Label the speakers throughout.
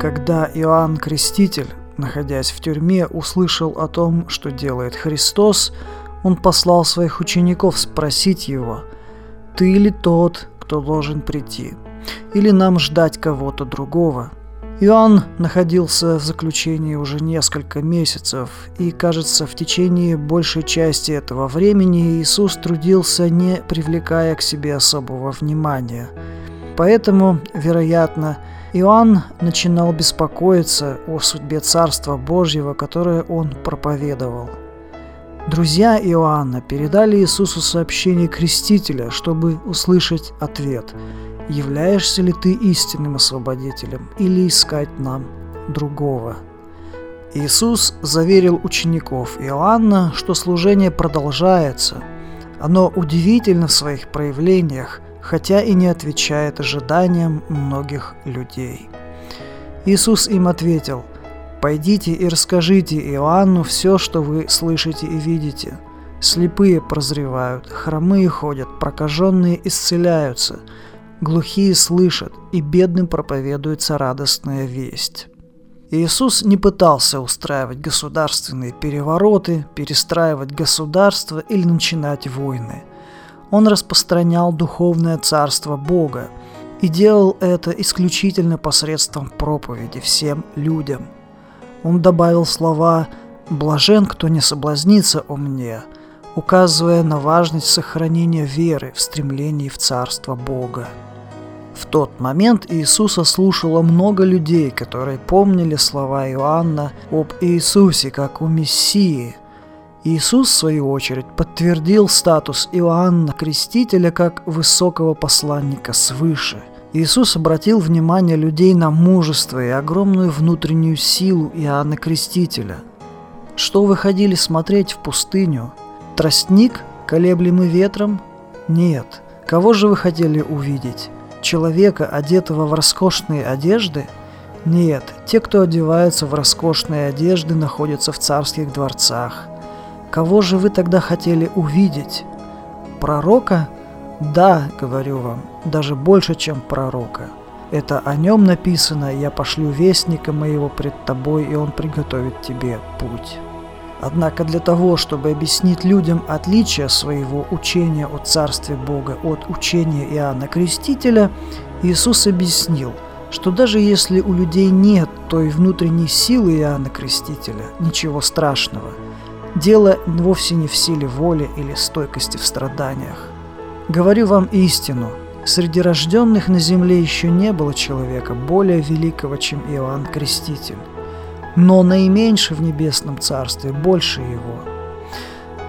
Speaker 1: Когда Иоанн Креститель, находясь в тюрьме, услышал о том, что делает Христос, он послал своих учеников спросить его, «Ты ли тот, кто должен прийти? Или нам ждать кого-то другого?» Иоанн находился в заключении уже несколько месяцев, и, кажется, в течение большей части этого времени Иисус трудился, не привлекая к себе особого внимания. Поэтому, вероятно, Иоанн начинал беспокоиться о судьбе Царства Божьего, которое он проповедовал. Друзья Иоанна передали Иисусу сообщение Крестителя, чтобы услышать ответ – являешься ли ты истинным освободителем или искать нам другого. Иисус заверил учеников Иоанна, что служение продолжается. Оно удивительно в своих проявлениях, хотя и не отвечает ожиданиям многих людей. Иисус им ответил, «Пойдите и расскажите Иоанну все, что вы слышите и видите. Слепые прозревают, хромые ходят, прокаженные исцеляются, глухие слышат, и бедным проповедуется радостная весть. Иисус не пытался устраивать государственные перевороты, перестраивать государство или начинать войны. Он распространял духовное царство Бога и делал это исключительно посредством проповеди всем людям. Он добавил слова «блажен, кто не соблазнится о мне», указывая на важность сохранения веры в стремлении в царство Бога. В тот момент Иисуса слушало много людей, которые помнили слова Иоанна об Иисусе как о Мессии. Иисус, в свою очередь, подтвердил статус Иоанна Крестителя как высокого посланника свыше. Иисус обратил внимание людей на мужество и огромную внутреннюю силу Иоанна Крестителя. Что вы ходили смотреть в пустыню? Тростник, колеблемый ветром? Нет. Кого же вы хотели увидеть? человека, одетого в роскошные одежды? Нет, те, кто одеваются в роскошные одежды, находятся в царских дворцах. Кого же вы тогда хотели увидеть? Пророка? Да, говорю вам, даже больше, чем пророка. Это о нем написано, я пошлю вестника моего пред тобой, и он приготовит тебе путь. Однако для того, чтобы объяснить людям отличие своего учения о Царстве Бога от учения Иоанна Крестителя, Иисус объяснил, что даже если у людей нет той внутренней силы Иоанна Крестителя, ничего страшного. Дело вовсе не в силе воли или стойкости в страданиях. Говорю вам истину, среди рожденных на земле еще не было человека более великого, чем Иоанн Креститель но наименьше в небесном царстве больше его.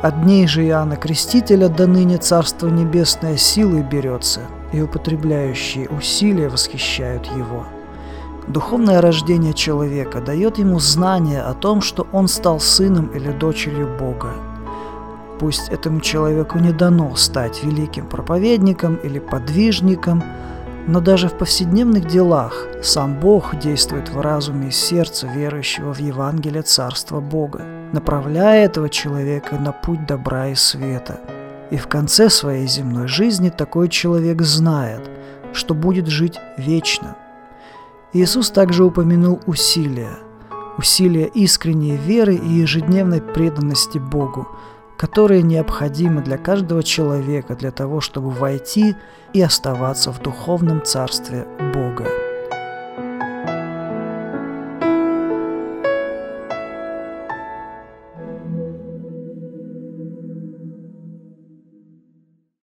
Speaker 1: От дней же Иоанна Крестителя до ныне царство небесное силой берется, и употребляющие усилия восхищают его. Духовное рождение человека дает ему знание о том, что он стал сыном или дочерью Бога. Пусть этому человеку не дано стать великим проповедником или подвижником – но даже в повседневных делах сам Бог действует в разуме и сердце верующего в Евангелие Царства Бога, направляя этого человека на путь добра и света. И в конце своей земной жизни такой человек знает, что будет жить вечно. Иисус также упомянул усилия, усилия искренней веры и ежедневной преданности Богу – которые необходимы для каждого человека для того, чтобы войти и оставаться в духовном царстве Бога.